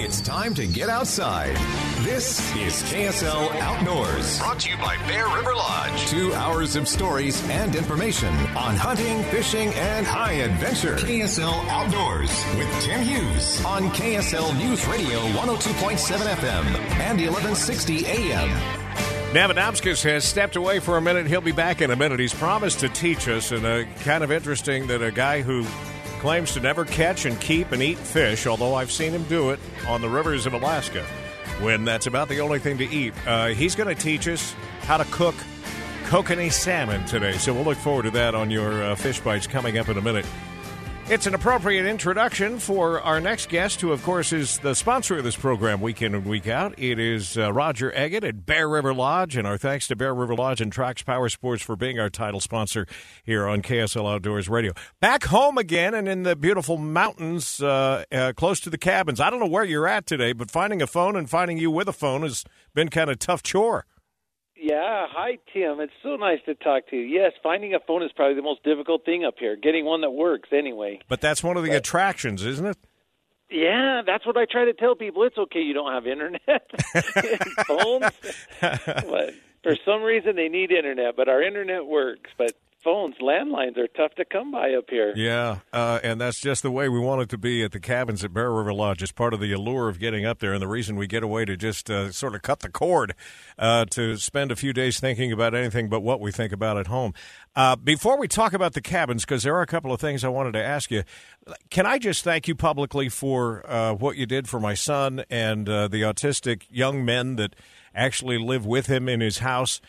It's time to get outside. This is KSL Outdoors. Brought to you by Bear River Lodge. Two hours of stories and information on hunting, fishing, and high adventure. KSL Outdoors with Tim Hughes on KSL News Radio 102.7 FM and 1160 AM. Navanamskis has stepped away for a minute. He'll be back in a minute. He's promised to teach us, and uh, kind of interesting that a guy who claims to never catch and keep and eat fish, although I've seen him do it on the rivers of Alaska when that's about the only thing to eat. Uh, he's going to teach us how to cook kokanee salmon today, so we'll look forward to that on your uh, fish bites coming up in a minute. It's an appropriate introduction for our next guest, who, of course, is the sponsor of this program week in and week out. It is uh, Roger Eggett at Bear River Lodge, and our thanks to Bear River Lodge and Trax Power Sports for being our title sponsor here on KSL Outdoors Radio. Back home again and in the beautiful mountains uh, uh, close to the cabins. I don't know where you're at today, but finding a phone and finding you with a phone has been kind of tough chore. Yeah, hi Tim. It's so nice to talk to you. Yes, finding a phone is probably the most difficult thing up here. Getting one that works anyway. But that's one of the but, attractions, isn't it? Yeah, that's what I try to tell people. It's okay you don't have internet, phones, but for some reason they need internet. But our internet works. But phones, landlines are tough to come by up here. Yeah, uh, and that's just the way we want it to be at the cabins at Bear River Lodge. It's part of the allure of getting up there, and the reason we get away to just uh, sort of cut the cord uh, to spend a few days thinking about anything but what we think about at home. Uh, before we talk about the cabins, because there are a couple of things I wanted to ask you, can I just thank you publicly for uh, what you did for my son and uh, the autistic young men that actually live with him in his house?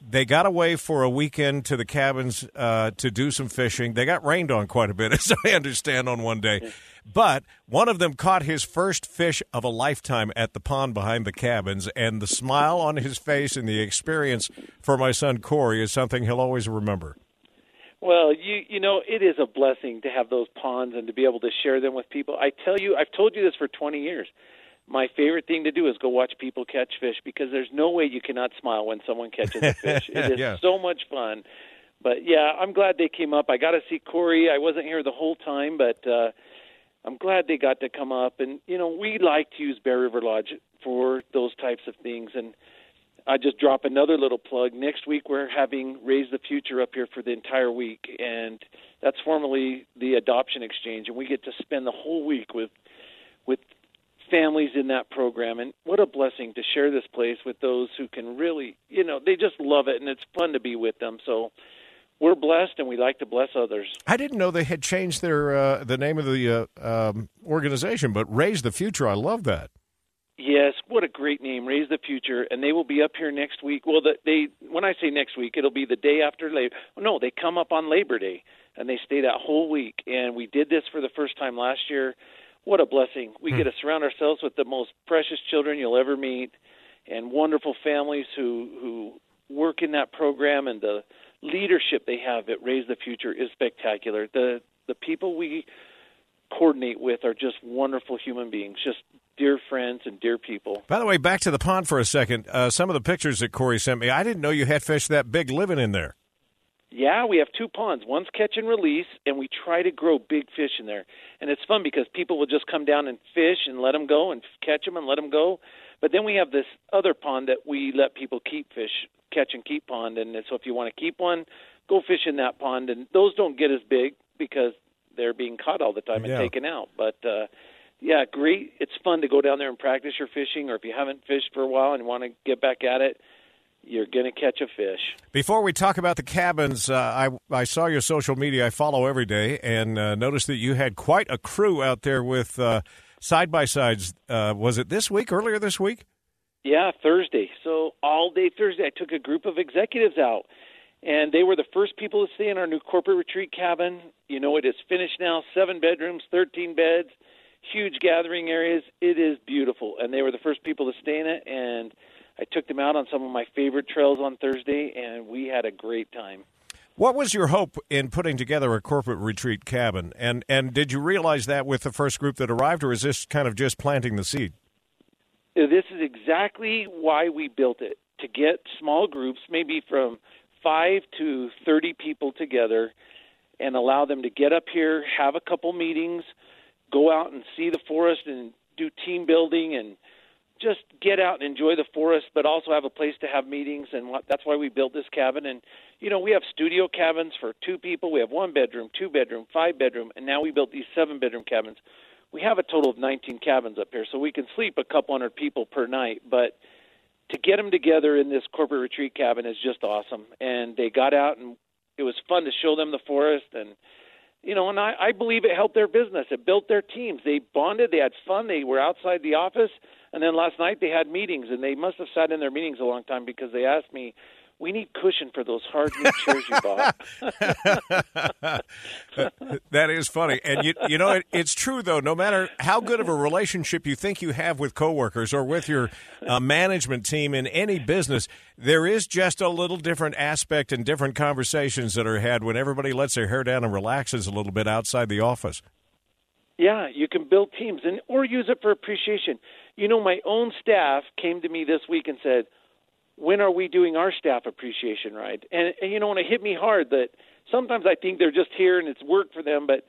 they got away for a weekend to the cabins uh, to do some fishing. They got rained on quite a bit, as I understand, on one day. But one of them caught his first fish of a lifetime at the pond behind the cabins, and the smile on his face and the experience for my son Corey is something he'll always remember. Well, you you know, it is a blessing to have those ponds and to be able to share them with people. I tell you, I've told you this for 20 years my favorite thing to do is go watch people catch fish because there's no way you cannot smile when someone catches a fish. It is yeah. so much fun. But yeah, I'm glad they came up. I got to see Corey. I wasn't here the whole time, but uh I'm glad they got to come up and you know, we like to use Bear River Lodge for those types of things and I just drop another little plug. Next week we're having Raise the Future up here for the entire week and that's formally the adoption exchange and we get to spend the whole week with with families in that program and what a blessing to share this place with those who can really you know they just love it and it's fun to be with them. So we're blessed and we like to bless others. I didn't know they had changed their uh, the name of the uh, um, organization but raise the future i love that. Yes what a great name raise the future and they will be up here next week. Well the, they when i say next week it'll be the day after labor no they come up on labor day and they stay that whole week and we did this for the first time last year what a blessing. We hmm. get to surround ourselves with the most precious children you'll ever meet and wonderful families who who work in that program and the leadership they have at Raise the Future is spectacular. The the people we coordinate with are just wonderful human beings, just dear friends and dear people. By the way, back to the pond for a second. Uh, some of the pictures that Corey sent me, I didn't know you had fish that big living in there. Yeah, we have two ponds. One's catch and release, and we try to grow big fish in there. And it's fun because people will just come down and fish and let them go and catch them and let them go. But then we have this other pond that we let people keep fish, catch and keep pond. And so if you want to keep one, go fish in that pond. And those don't get as big because they're being caught all the time and yeah. taken out. But uh, yeah, great. It's fun to go down there and practice your fishing, or if you haven't fished for a while and want to get back at it, you're going to catch a fish. Before we talk about the cabins, uh, I I saw your social media. I follow every day, and uh, noticed that you had quite a crew out there with side by sides. was it this week? Earlier this week? Yeah, Thursday. So all day Thursday, I took a group of executives out, and they were the first people to stay in our new corporate retreat cabin. You know, it is finished now. Seven bedrooms, thirteen beds, huge gathering areas. It is beautiful, and they were the first people to stay in it. And I took them out on some of my favorite trails on Thursday, and we had a great time. What was your hope in putting together a corporate retreat cabin? And and did you realize that with the first group that arrived, or is this kind of just planting the seed? This is exactly why we built it to get small groups, maybe from five to 30 people together, and allow them to get up here, have a couple meetings, go out and see the forest and do team building and just get out and enjoy the forest, but also have a place to have meetings. And that's why we built this cabin. And, you know, we have studio cabins for two people. We have one bedroom, two bedroom, five bedroom, and now we built these seven bedroom cabins. We have a total of 19 cabins up here, so we can sleep a couple hundred people per night. But to get them together in this corporate retreat cabin is just awesome. And they got out, and it was fun to show them the forest and you know, and I, I believe it helped their business. It built their teams. They bonded. They had fun. They were outside the office. And then last night they had meetings, and they must have sat in their meetings a long time because they asked me, "We need cushion for those hard new chairs you bought." that is funny, and you you know it, it's true though. No matter how good of a relationship you think you have with coworkers or with your uh, management team in any business, there is just a little different aspect and different conversations that are had when everybody lets their hair down and relaxes a little bit outside the office. Yeah, you can build teams and or use it for appreciation. You know, my own staff came to me this week and said, "When are we doing our staff appreciation ride?" And, and you know, and it hit me hard that sometimes I think they're just here and it's work for them, but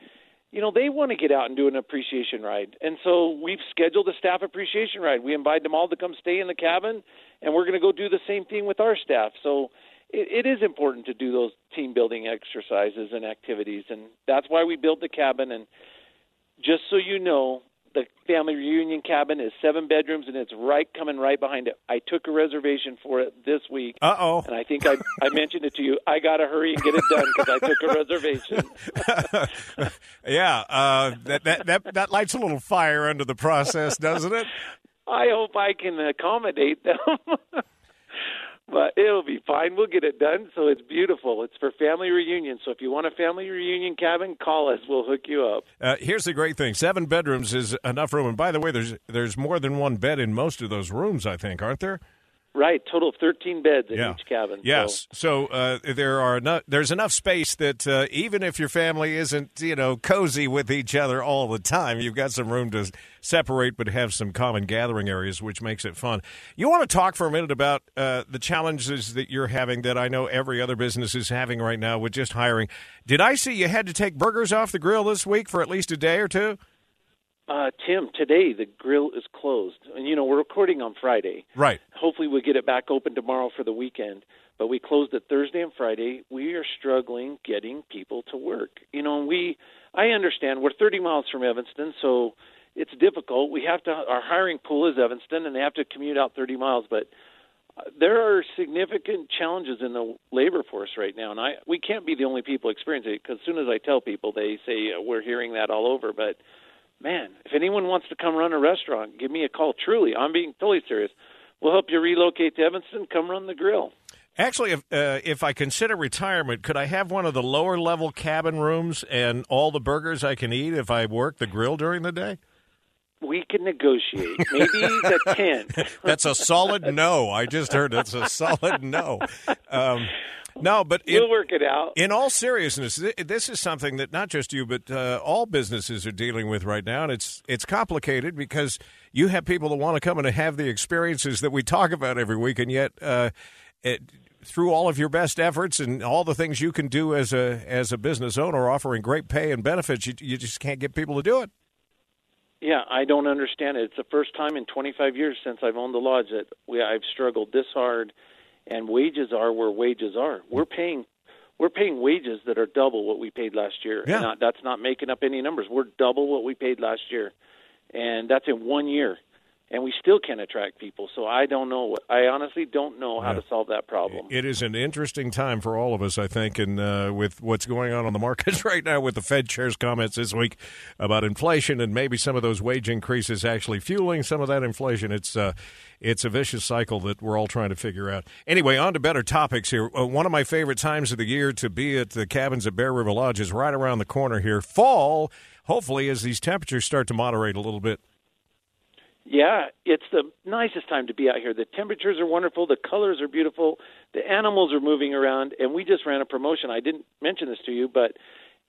you know, they want to get out and do an appreciation ride. And so we've scheduled a staff appreciation ride. We invite them all to come stay in the cabin, and we're going to go do the same thing with our staff. So it, it is important to do those team building exercises and activities, and that's why we built the cabin. And just so you know, family reunion cabin is seven bedrooms and it's right coming right behind it. I took a reservation for it this week. Uh oh. And I think I I mentioned it to you. I got to hurry and get it done because I took a reservation. yeah, uh, that, that that that lights a little fire under the process, doesn't it? I hope I can accommodate them. but it'll be fine. We'll get it done. So it's beautiful. It's for family reunion. So if you want a family reunion cabin, call us. We'll hook you up. Uh, here's the great thing: seven bedrooms is enough room. And by the way, there's there's more than one bed in most of those rooms. I think, aren't there? Right, total of thirteen beds in yeah. each cabin. Yes, so, so uh, there are enough, there's enough space that uh, even if your family isn't you know cozy with each other all the time, you've got some room to separate, but have some common gathering areas, which makes it fun. You want to talk for a minute about uh, the challenges that you're having that I know every other business is having right now with just hiring. Did I see you had to take burgers off the grill this week for at least a day or two? Uh, Tim, today the grill is closed, and you know we're recording on Friday. Right. Hopefully, we'll get it back open tomorrow for the weekend. But we closed it Thursday and Friday. We are struggling getting people to work. You know, and we I understand we're 30 miles from Evanston, so it's difficult. We have to our hiring pool is Evanston, and they have to commute out 30 miles. But uh, there are significant challenges in the labor force right now, and I we can't be the only people experiencing it because as soon as I tell people, they say uh, we're hearing that all over. But man, if anyone wants to come run a restaurant, give me a call. Truly, I'm being totally serious. We'll help you relocate to Evanston. Come run the grill. Actually, if uh, if I consider retirement, could I have one of the lower level cabin rooms and all the burgers I can eat if I work the grill during the day? We can negotiate. Maybe the ten. that's a solid no. I just heard that's a solid no. Um, no, but in, we'll work it out. In all seriousness, this is something that not just you, but uh, all businesses are dealing with right now, and it's it's complicated because you have people that want to come and have the experiences that we talk about every week, and yet. Uh, it, through all of your best efforts and all the things you can do as a as a business owner, offering great pay and benefits, you, you just can't get people to do it. Yeah, I don't understand it. It's the first time in 25 years since I've owned the lodge that we, I've struggled this hard and wages are where wages are. We're paying we're paying wages that are double what we paid last year. Yeah. Not, that's not making up any numbers. We're double what we paid last year. and that's in one year and we still can't attract people. So I don't know. I honestly don't know how yeah. to solve that problem. It is an interesting time for all of us, I think, and uh, with what's going on on the markets right now, with the Fed chair's comments this week about inflation and maybe some of those wage increases actually fueling some of that inflation. It's uh, it's a vicious cycle that we're all trying to figure out. Anyway, on to better topics here. Uh, one of my favorite times of the year to be at the cabins at Bear River Lodge is right around the corner here. Fall, hopefully, as these temperatures start to moderate a little bit. Yeah, it's the nicest time to be out here. The temperatures are wonderful, the colors are beautiful, the animals are moving around, and we just ran a promotion. I didn't mention this to you, but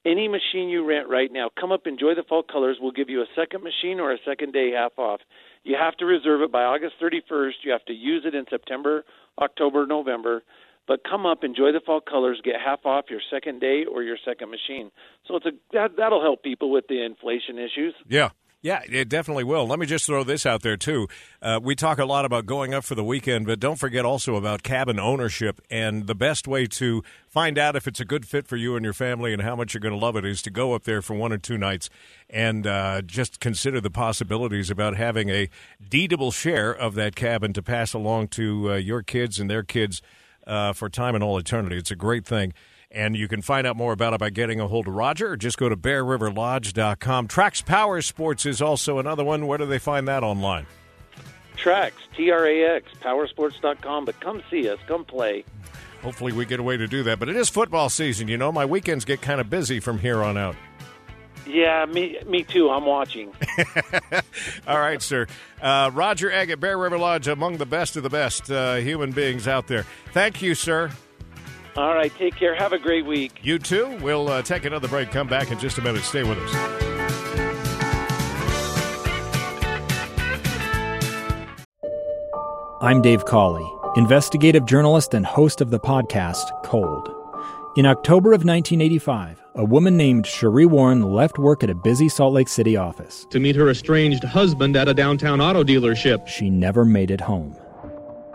any machine you rent right now, come up, enjoy the fall colors. We'll give you a second machine or a second day half off. You have to reserve it by August 31st. You have to use it in September, October, November. But come up, enjoy the fall colors, get half off your second day or your second machine. So it's a that, that'll help people with the inflation issues. Yeah, yeah, it definitely will. Let me just throw this out there, too. Uh, we talk a lot about going up for the weekend, but don't forget also about cabin ownership. And the best way to find out if it's a good fit for you and your family and how much you're going to love it is to go up there for one or two nights and uh, just consider the possibilities about having a deedable share of that cabin to pass along to uh, your kids and their kids uh, for time and all eternity. It's a great thing. And you can find out more about it by getting a hold of Roger or just go to bearriverlodge.com. Trax Power Sports is also another one. Where do they find that online? Trax, T R A X, powersports.com. But come see us, come play. Hopefully, we get a way to do that. But it is football season, you know. My weekends get kind of busy from here on out. Yeah, me, me too. I'm watching. All right, sir. Uh, Roger Egg at Bear River Lodge, among the best of the best uh, human beings out there. Thank you, sir. All right, take care. Have a great week. You too. We'll uh, take another break. Come back in just a minute. Stay with us. I'm Dave Cawley, investigative journalist and host of the podcast Cold. In October of 1985, a woman named Sheree Warren left work at a busy Salt Lake City office to meet her estranged husband at a downtown auto dealership. She never made it home.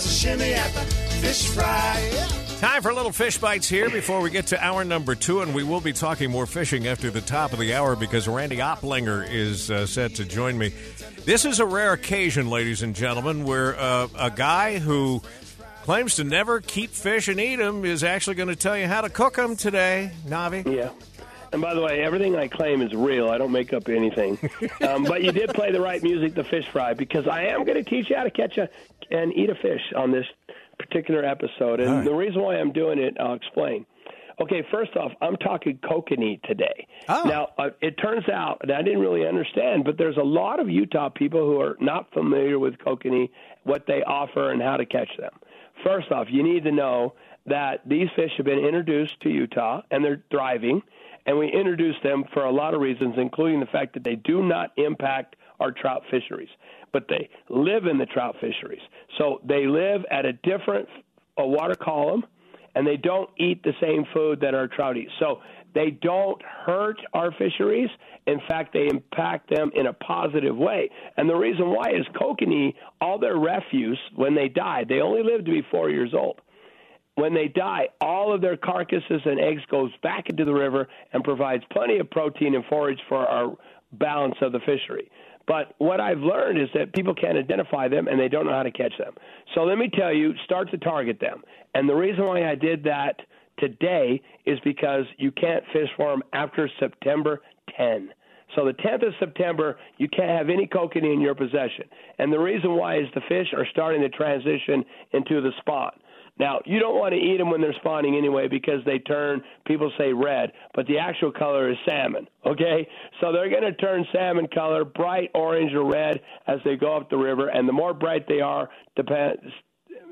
Tammy does a shimmy at the fish fry. Time for a little fish bites here before we get to hour number two, and we will be talking more fishing after the top of the hour because Randy Oplinger is uh, set to join me. This is a rare occasion, ladies and gentlemen, where uh, a guy who claims to never keep fish and eat them is actually going to tell you how to cook them today, Navi. Yeah. And by the way, everything I claim is real. I don't make up anything. um, but you did play the right music, the fish fry, because I am going to teach you how to catch a and eat a fish on this particular episode. And right. the reason why I'm doing it, I'll explain. Okay, first off, I'm talking kokanee today. Oh. Now, uh, it turns out that I didn't really understand, but there's a lot of Utah people who are not familiar with kokanee, what they offer, and how to catch them. First off, you need to know that these fish have been introduced to Utah and they're thriving and we introduced them for a lot of reasons, including the fact that they do not impact our trout fisheries, but they live in the trout fisheries. So they live at a different a water column, and they don't eat the same food that our trout eat. So they don't hurt our fisheries. In fact, they impact them in a positive way. And the reason why is kokanee, all their refuse, when they die, they only live to be four years old when they die, all of their carcasses and eggs goes back into the river and provides plenty of protein and forage for our balance of the fishery. But what I've learned is that people can't identify them and they don't know how to catch them. So let me tell you, start to target them. And the reason why I did that today is because you can't fish for them after September 10. So the 10th of September, you can't have any kokanee in your possession. And the reason why is the fish are starting to transition into the spot. Now, you don't want to eat them when they're spawning anyway because they turn, people say red, but the actual color is salmon, okay? So they're going to turn salmon color, bright orange or red as they go up the river, and the more bright they are, depends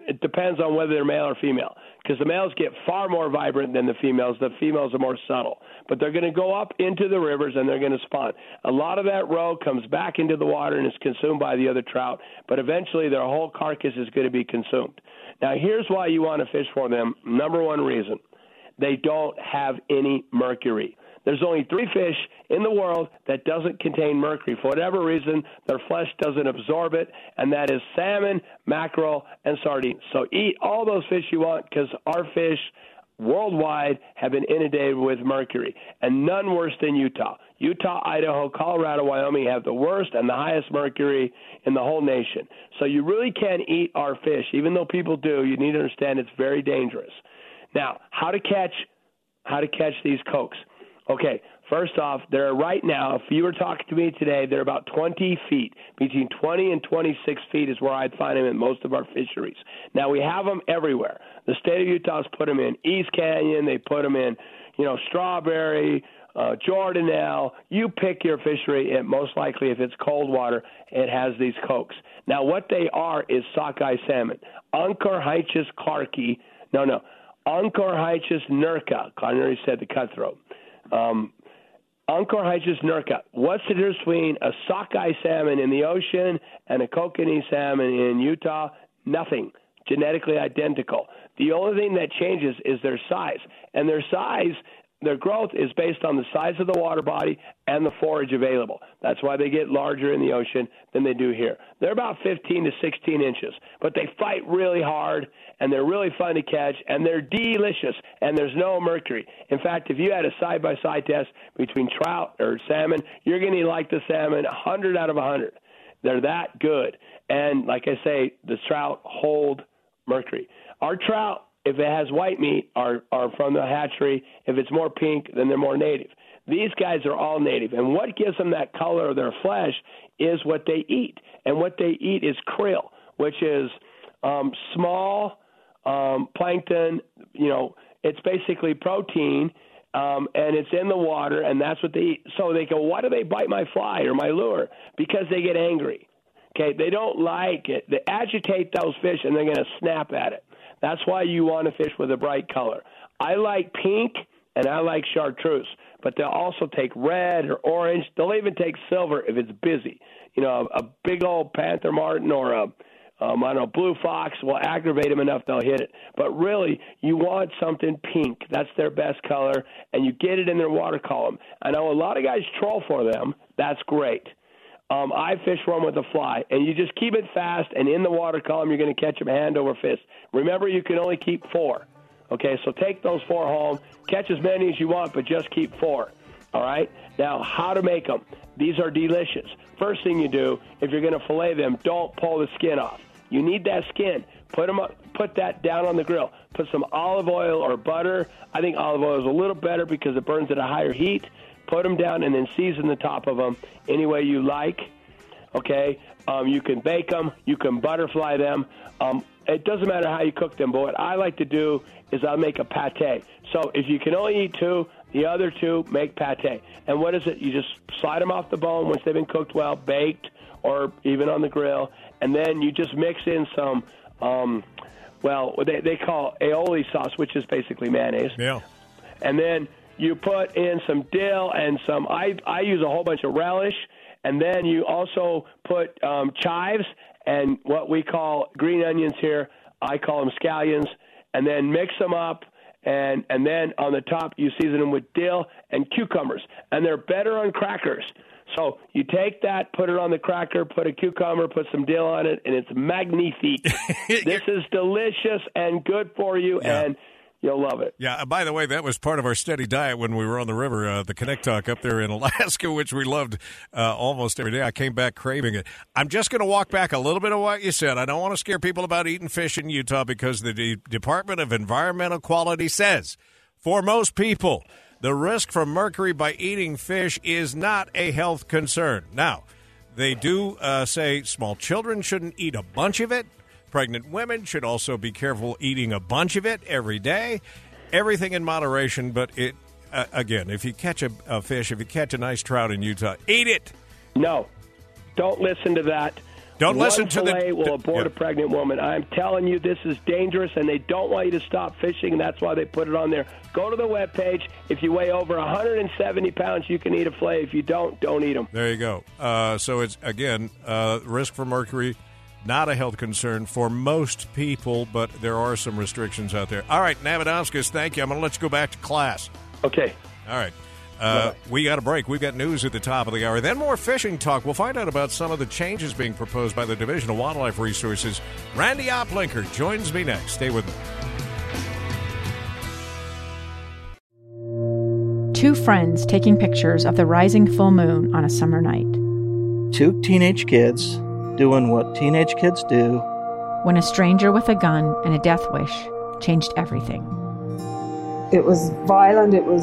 it depends on whether they're male or female because the males get far more vibrant than the females. The females are more subtle, but they're going to go up into the rivers and they're going to spawn. A lot of that roe comes back into the water and is consumed by the other trout, but eventually their whole carcass is going to be consumed. Now, here's why you want to fish for them. Number one reason they don't have any mercury. There's only three fish in the world that doesn't contain mercury. For whatever reason, their flesh doesn't absorb it, and that is salmon, mackerel, and sardines. So eat all those fish you want because our fish worldwide have been inundated with mercury, and none worse than Utah. Utah, Idaho, Colorado, Wyoming have the worst and the highest mercury in the whole nation. So you really can't eat our fish, even though people do. You need to understand it's very dangerous. Now, how to catch how to catch these cokes? Okay, first off, they're right now, if you were talking to me today, they're about 20 feet. Between 20 and 26 feet is where I'd find them in most of our fisheries. Now, we have them everywhere. The state of Utah's put them in East Canyon, they put them in, you know, Strawberry, uh, Jordanelle. You pick your fishery, and most likely, if it's cold water, it has these cokes. Now, what they are is sockeye salmon. Oncorhynchus clarkii, no, no, Oncorhynchus nerka, Connery said the cutthroat. Um, Oncorhynchus nerka. What's the difference between a sockeye salmon in the ocean and a kokanee salmon in Utah? Nothing. Genetically identical. The only thing that changes is their size. And their size their growth is based on the size of the water body and the forage available. That's why they get larger in the ocean than they do here. They're about 15 to 16 inches, but they fight really hard and they're really fun to catch and they're delicious and there's no mercury. In fact, if you had a side by side test between trout or salmon, you're going to like the salmon 100 out of 100. They're that good. And like I say, the trout hold mercury. Our trout if it has white meat, are are from the hatchery. If it's more pink, then they're more native. These guys are all native, and what gives them that color of their flesh is what they eat, and what they eat is krill, which is um, small um, plankton. You know, it's basically protein. Um, and it's in the water, and that's what they eat. So they go, why do they bite my fly or my lure? Because they get angry. Okay, they don't like it. They agitate those fish, and they're going to snap at it. That's why you want to fish with a bright color. I like pink and I like chartreuse, but they'll also take red or orange. They'll even take silver if it's busy. You know, a, a big old panther martin or a um, I know, blue fox will aggravate them enough they'll hit it. But really, you want something pink. That's their best color, and you get it in their water column. I know a lot of guys troll for them. That's great. Um, I fish one with a fly, and you just keep it fast, and in the water column, you're going to catch them hand over fist. Remember, you can only keep four. Okay, so take those four home, catch as many as you want, but just keep four. All right? Now, how to make them. These are delicious. First thing you do, if you're going to fillet them, don't pull the skin off. You need that skin. Put them up, put that down on the grill. Put some olive oil or butter. I think olive oil is a little better because it burns at a higher heat put them down, and then season the top of them any way you like. Okay, um, you can bake them, you can butterfly them. Um, it doesn't matter how you cook them, but what I like to do is I'll make a pate. So if you can only eat two, the other two make pate. And what is it? You just slide them off the bone once they've been cooked well, baked, or even on the grill, and then you just mix in some. Um, well, they they call aioli sauce, which is basically mayonnaise. Yeah. And then you put in some dill and some. I I use a whole bunch of relish, and then you also put um, chives and what we call green onions here. I call them scallions, and then mix them up. And and then on the top you season them with dill and cucumbers, and they're better on crackers. So you take that, put it on the cracker, put a cucumber, put some dill on it, and it's magnifique. this is delicious and good for you, Yeah. and you'll love it. Yeah. By the way, that was part of our steady diet when we were on the river, uh, the Connecticut up there in Alaska, which we loved uh, almost every day. I came back craving it. I'm just going to walk back a little bit of what you said. I don't want to scare people about eating fish in Utah because the D- Department of Environmental Quality says for most people, the risk from mercury by eating fish is not a health concern. Now, they do uh, say small children shouldn't eat a bunch of it. Pregnant women should also be careful eating a bunch of it every day. Everything in moderation, but it uh, again, if you catch a, a fish, if you catch a nice trout in Utah, eat it. No, don't listen to that. Don't One listen to the- will abort yeah. a pregnant woman. I'm telling you, this is dangerous, and they don't want you to stop fishing, and that's why they put it on there. Go to the webpage. If you weigh over 170 pounds, you can eat a fillet. If you don't, don't eat them. There you go. Uh, so it's again uh, risk for mercury, not a health concern for most people, but there are some restrictions out there. All right, Navadomskis, thank you. I'm going to let you go back to class. Okay. All right. Uh, we got a break. We've got news at the top of the hour. Then more fishing talk. We'll find out about some of the changes being proposed by the Division of Wildlife Resources. Randy Oplinger joins me next. Stay with me. Two friends taking pictures of the rising full moon on a summer night. Two teenage kids doing what teenage kids do. When a stranger with a gun and a death wish changed everything. It was violent, it was